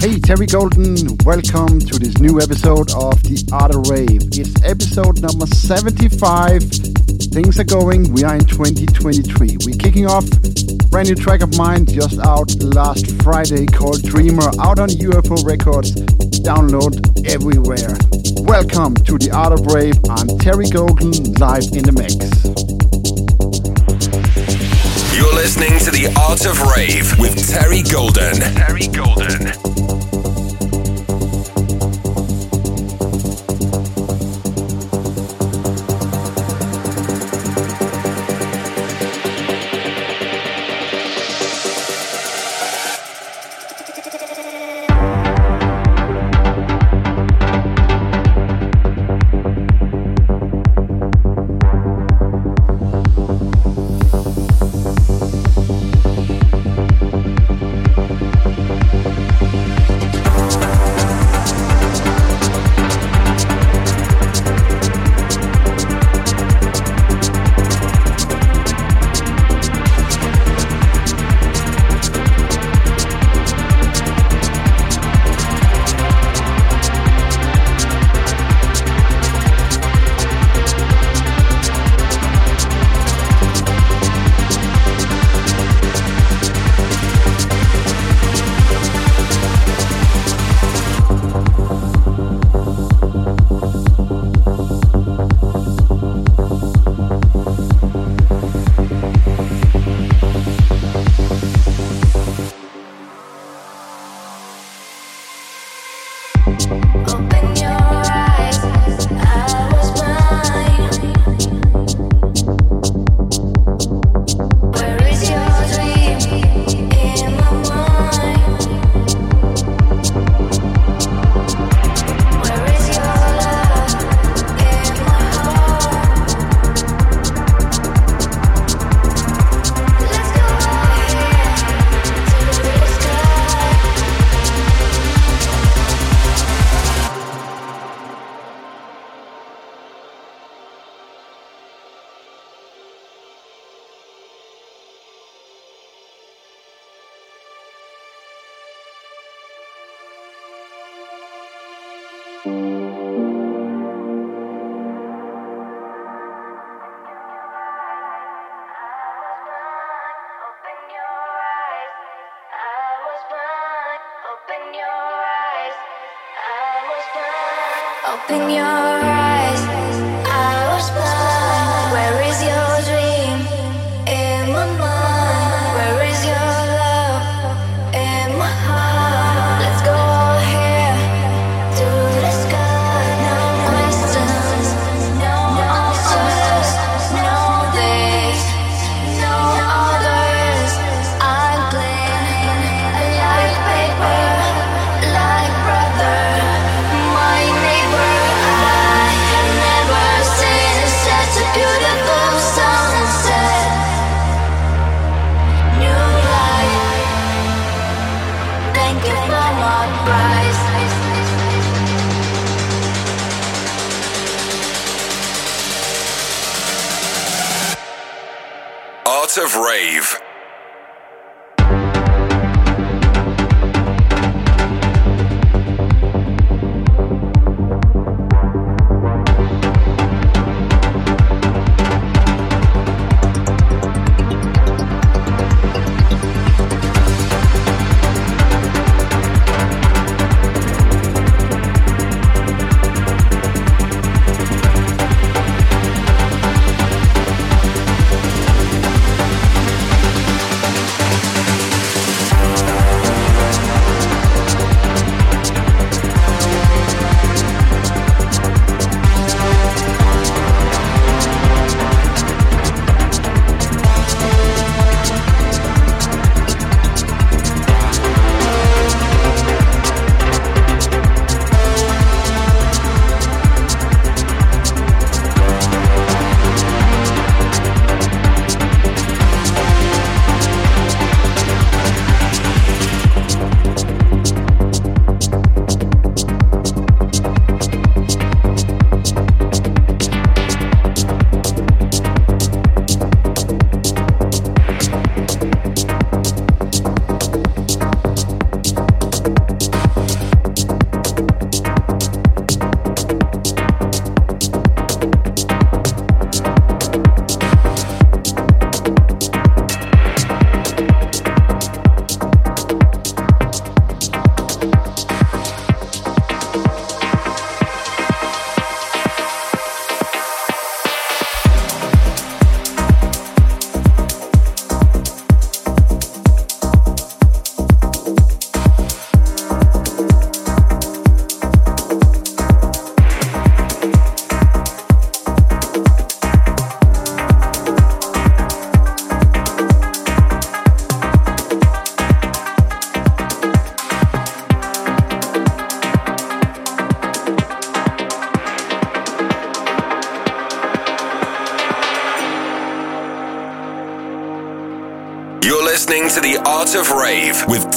Hey, Terry Golden, welcome to this new episode of The Art of Rave. It's episode number 75. Things are going, we are in 2023. We're kicking off brand new track of mine just out last Friday called Dreamer, out on UFO Records. Download everywhere. Welcome to The Art of Rave. I'm Terry Golden, live in the mix. You're listening to the Art of Rave with Terry Golden. Terry Golden.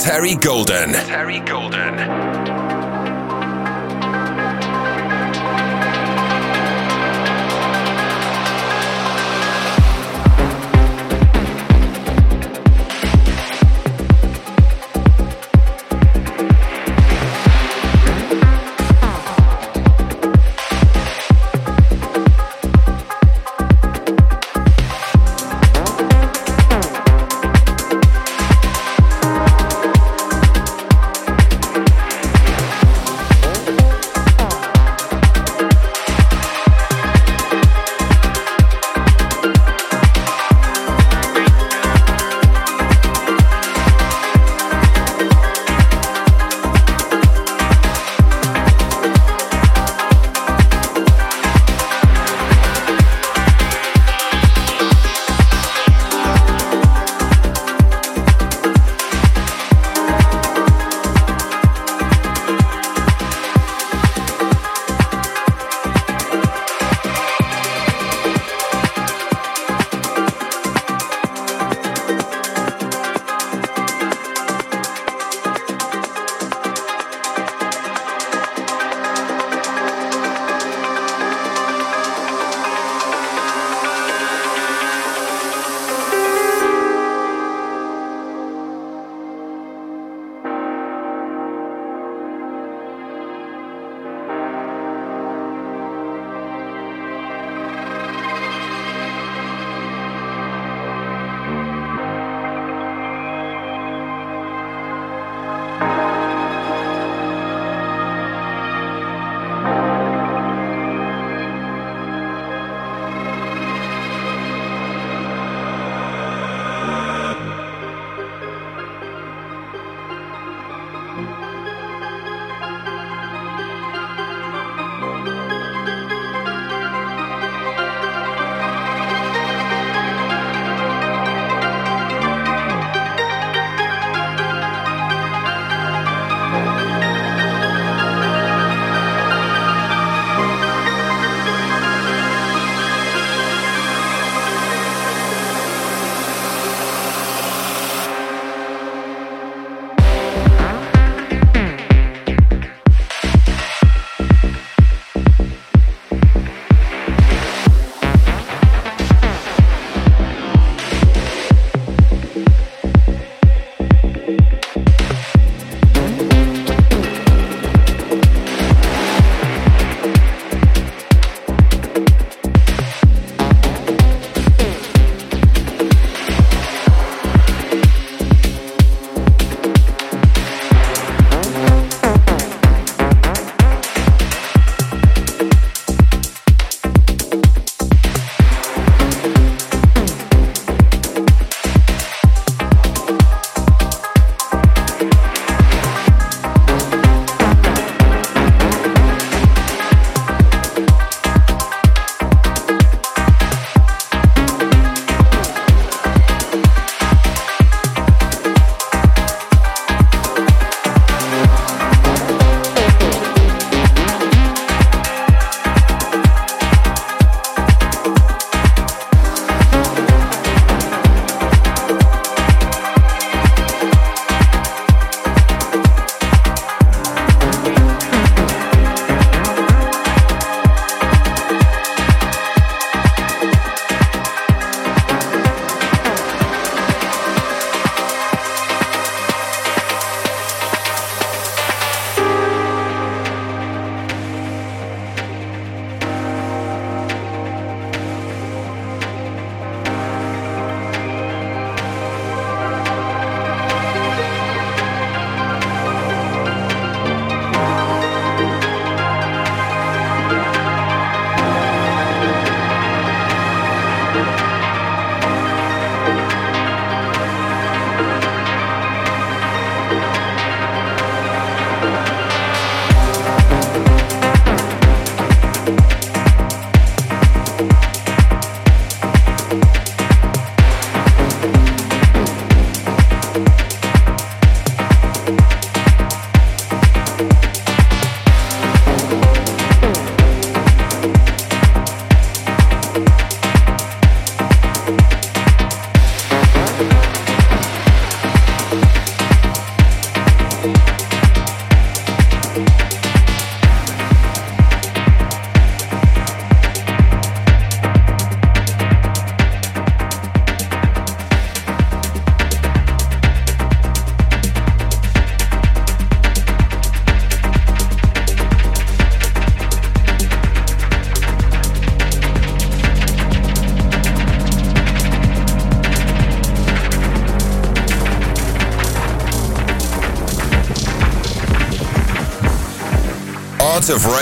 Terry Golden. Terry Golden.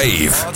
Rave.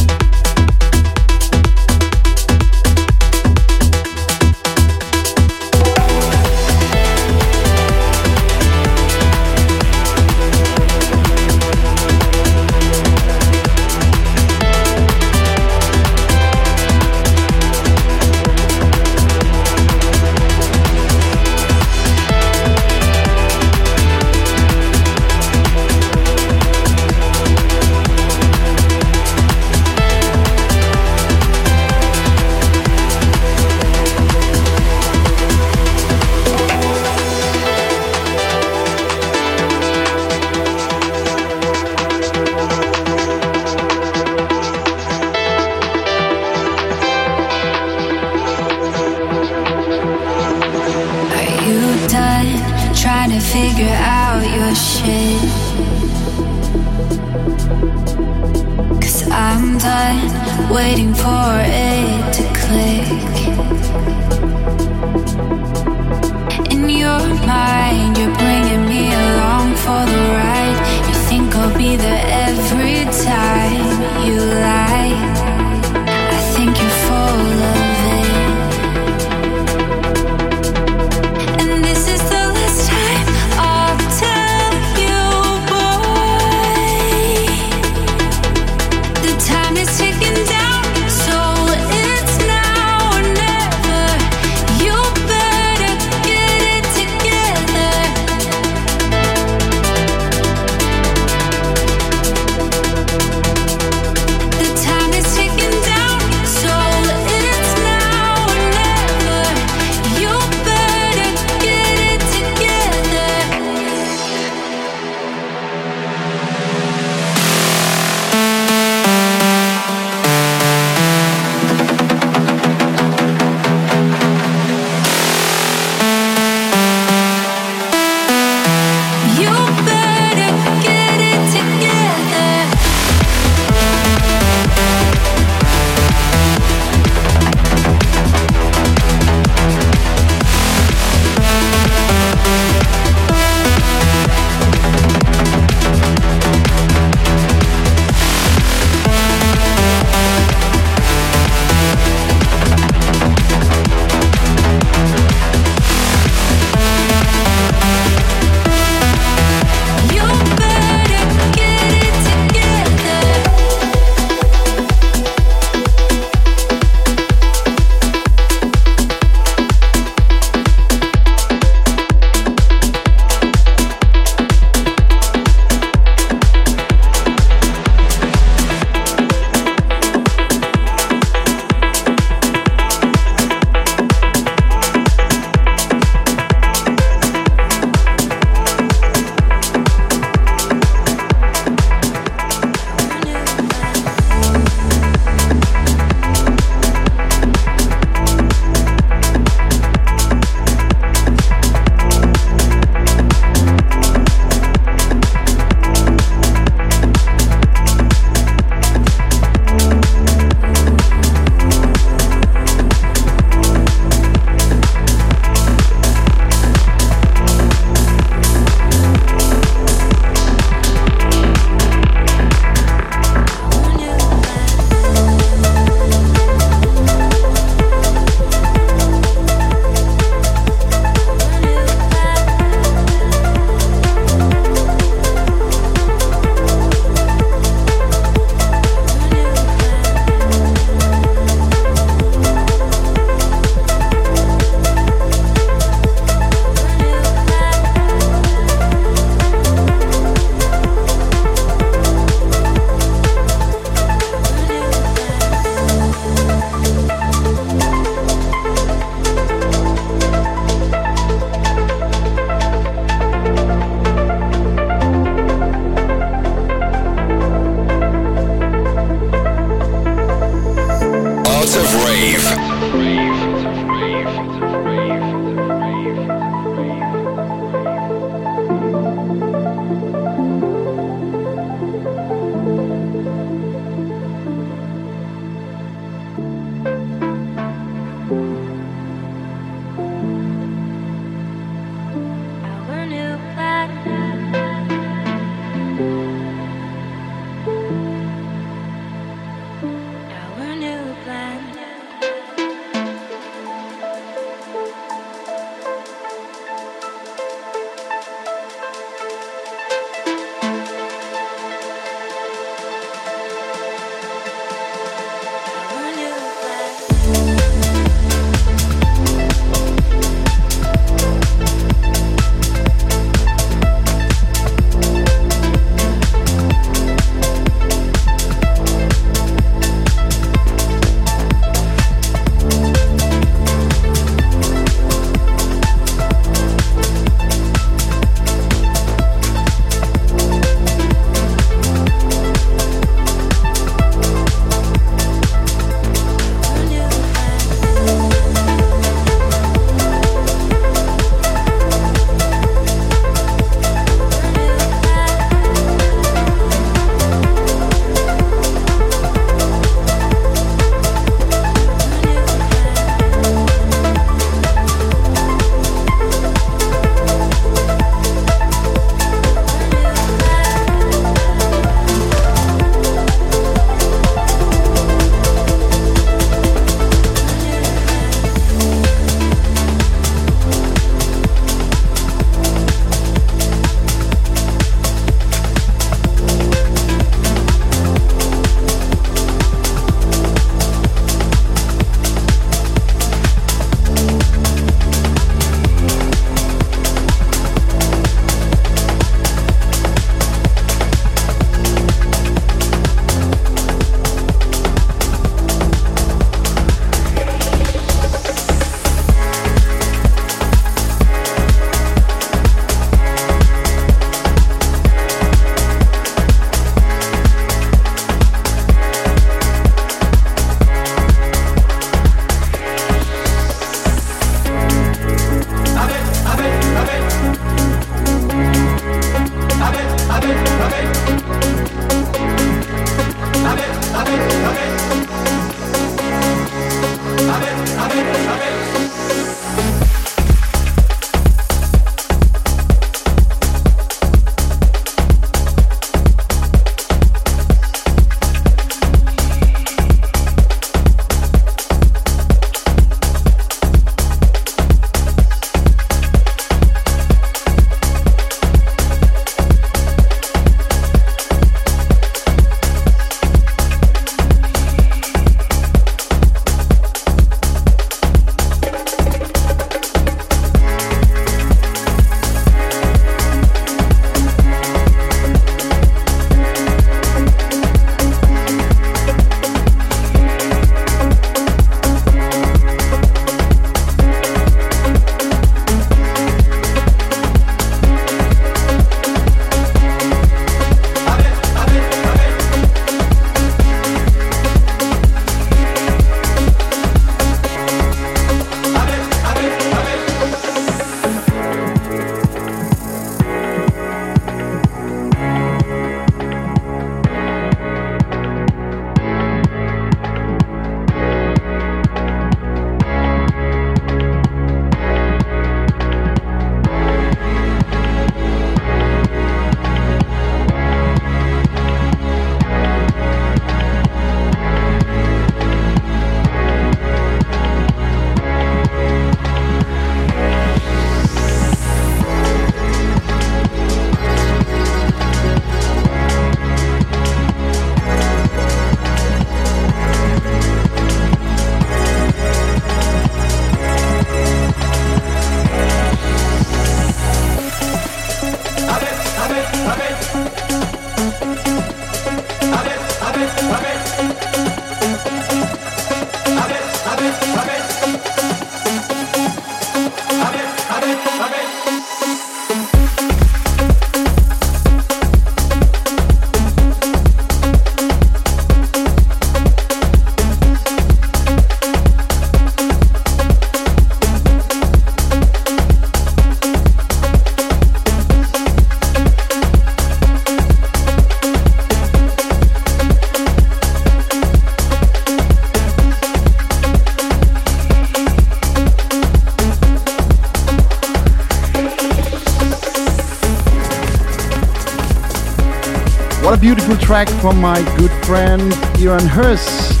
Beautiful track from my good friend Iran Hurst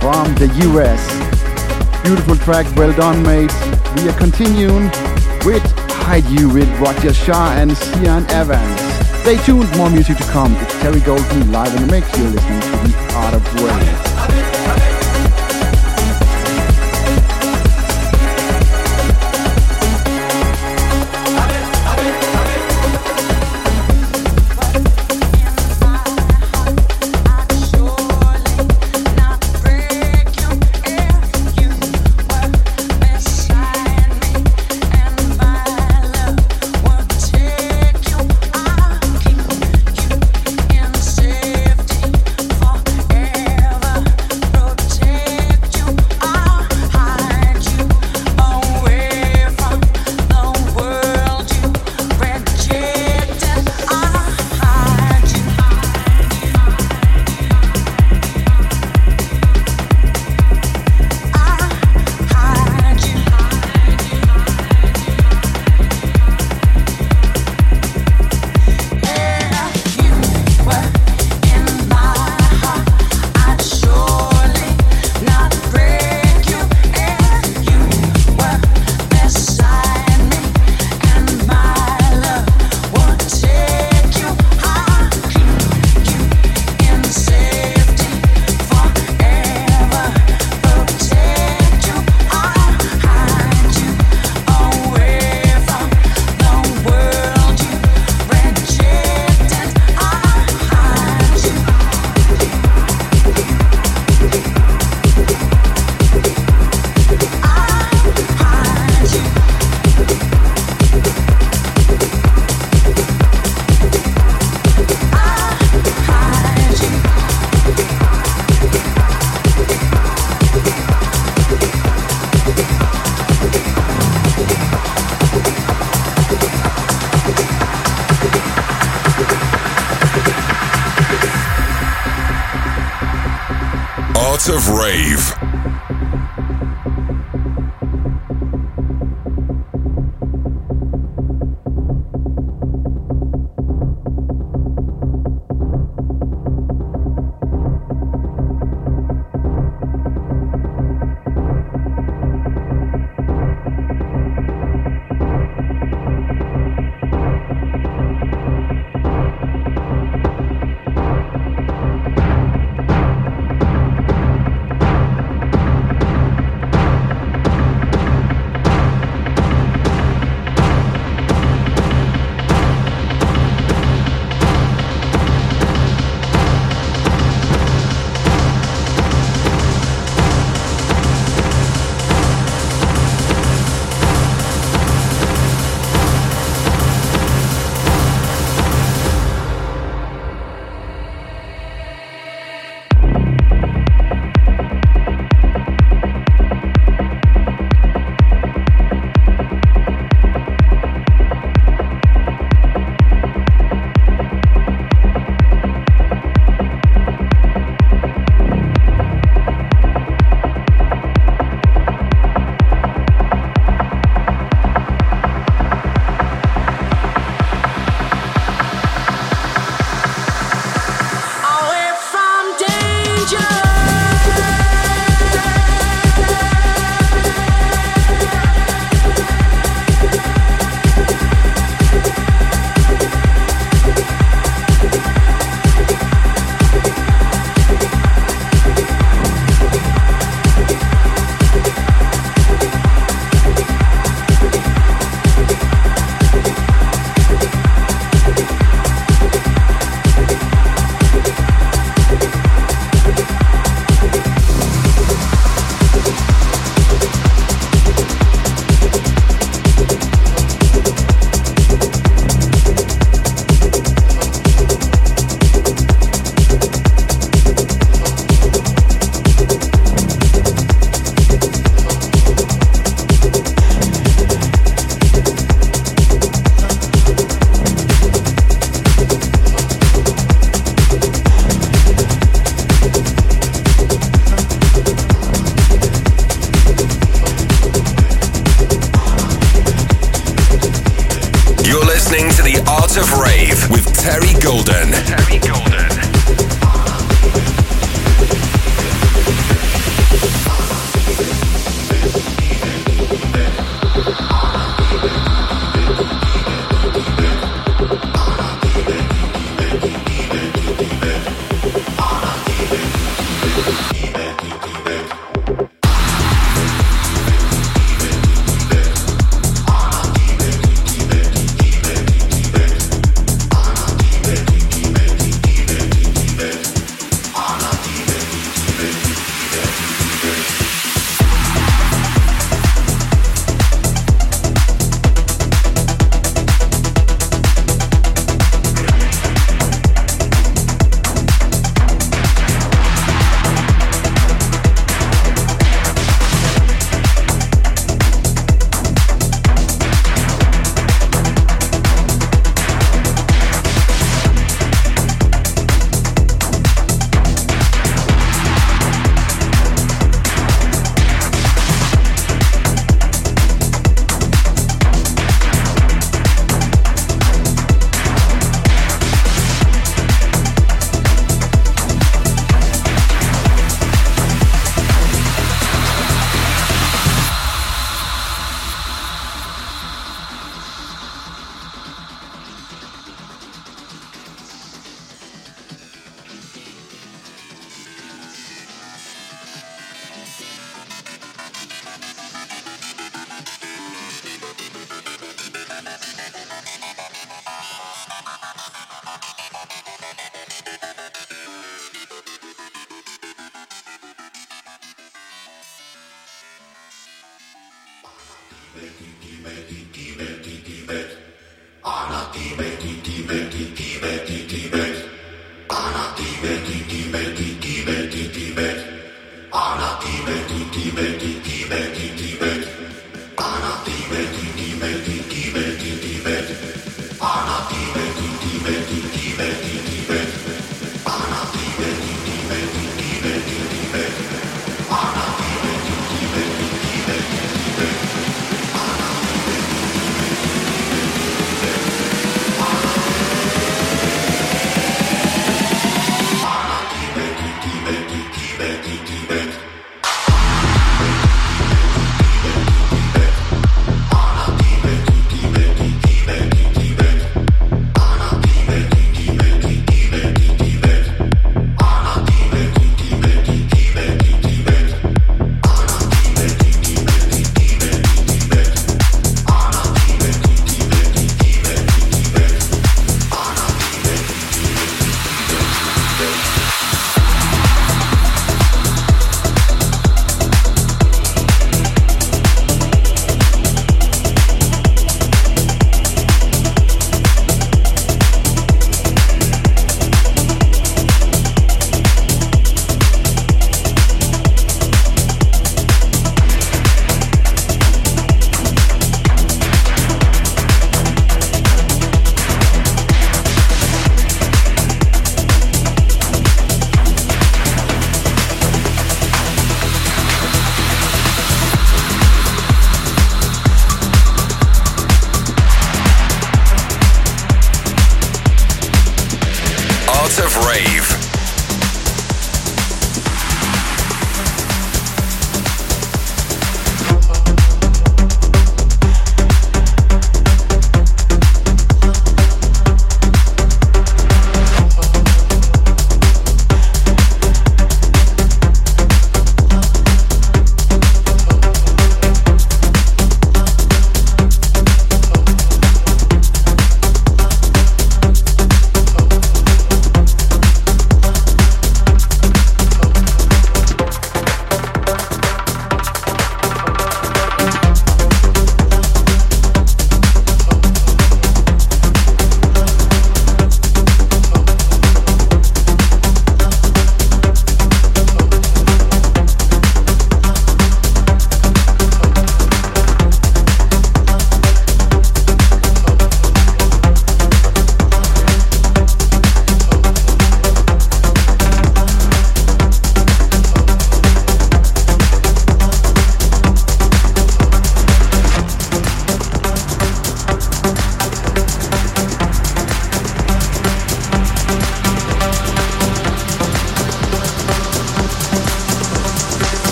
from the US. Beautiful track, well done, mate. We are continuing with Hide You with Roger Shah and Cian Evans. Stay tuned, more music to come. It's Terry Golden live in the mix. You're listening to The Art of Rave.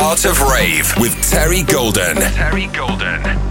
Art of Rave with Terry Golden. Terry Golden.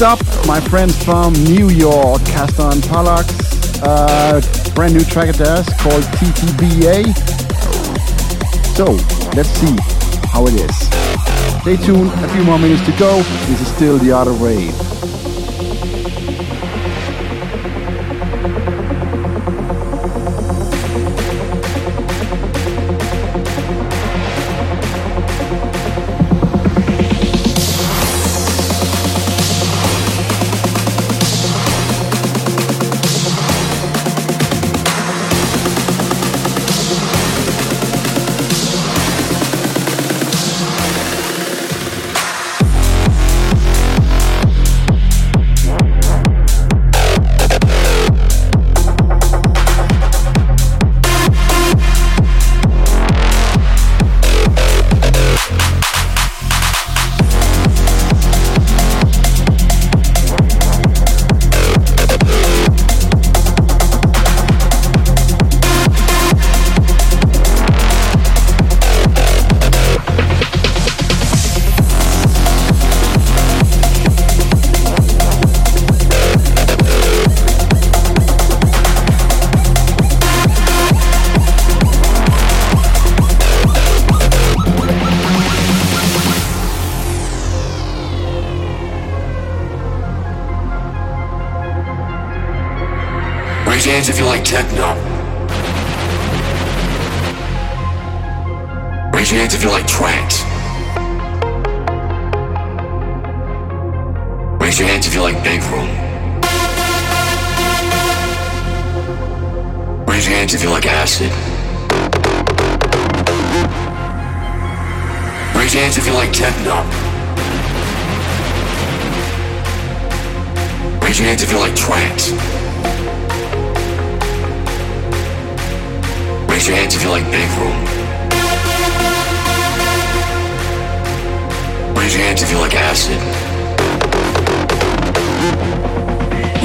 Next up, my friends from New York, Castor and Pollux. Uh, brand new track of theirs called TTBA. So, let's see how it is. Stay tuned, a few more minutes to go. This is still the Art of Rave. You like techno. Raise your hands if you like trance. Raise your hands if you like big room. Raise your hands if you like acid. Raise your hands if you like techno. Raise your hands if you like trance. Your hands if you like big room. Raise your hands if you like acid.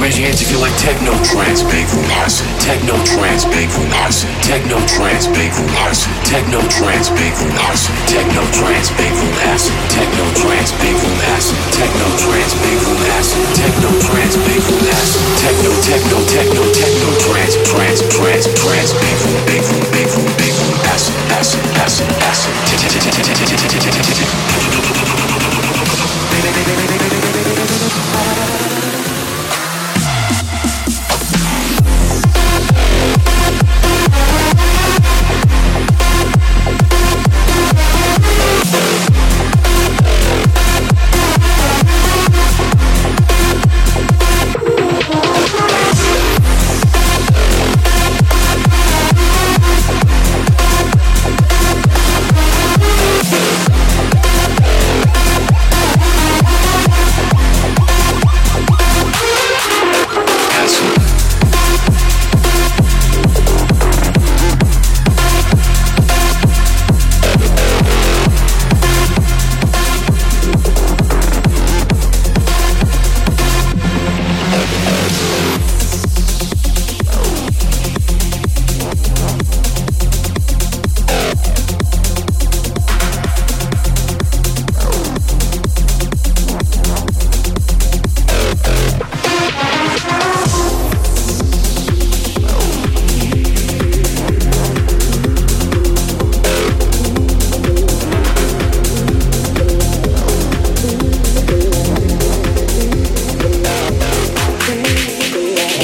Raise your hands if you like techno trance, big room acid. Techno trance, big room acid. Techno trance, big room acid. Techno trance, big room acid. Techno trance, big room acid. Techno trance, big room acid. Techno trance, big room acid. Techno trance, big room acid. Techno, techno, techno, techno trance, trance, trance, trance, big room, big room, big room, big room acid, acid, acid, acid. Thank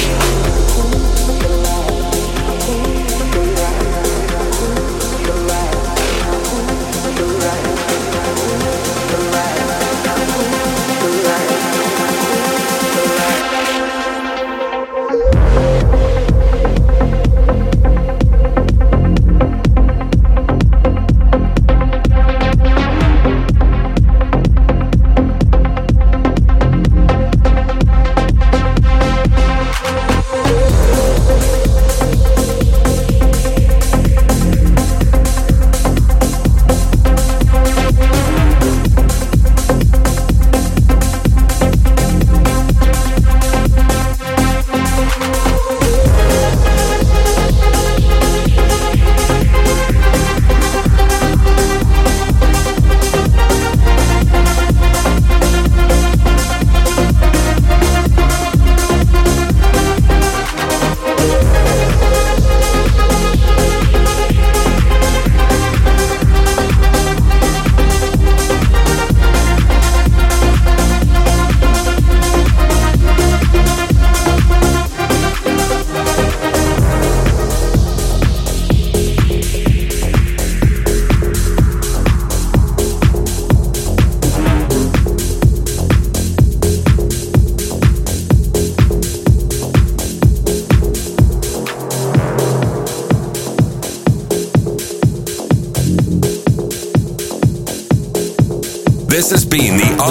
you.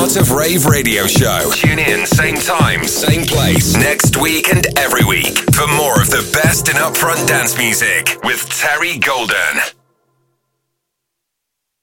Art of Rave radio show. Tune in, same time, same place, next week and every week for more of the best in upfront dance music with Terry Golden.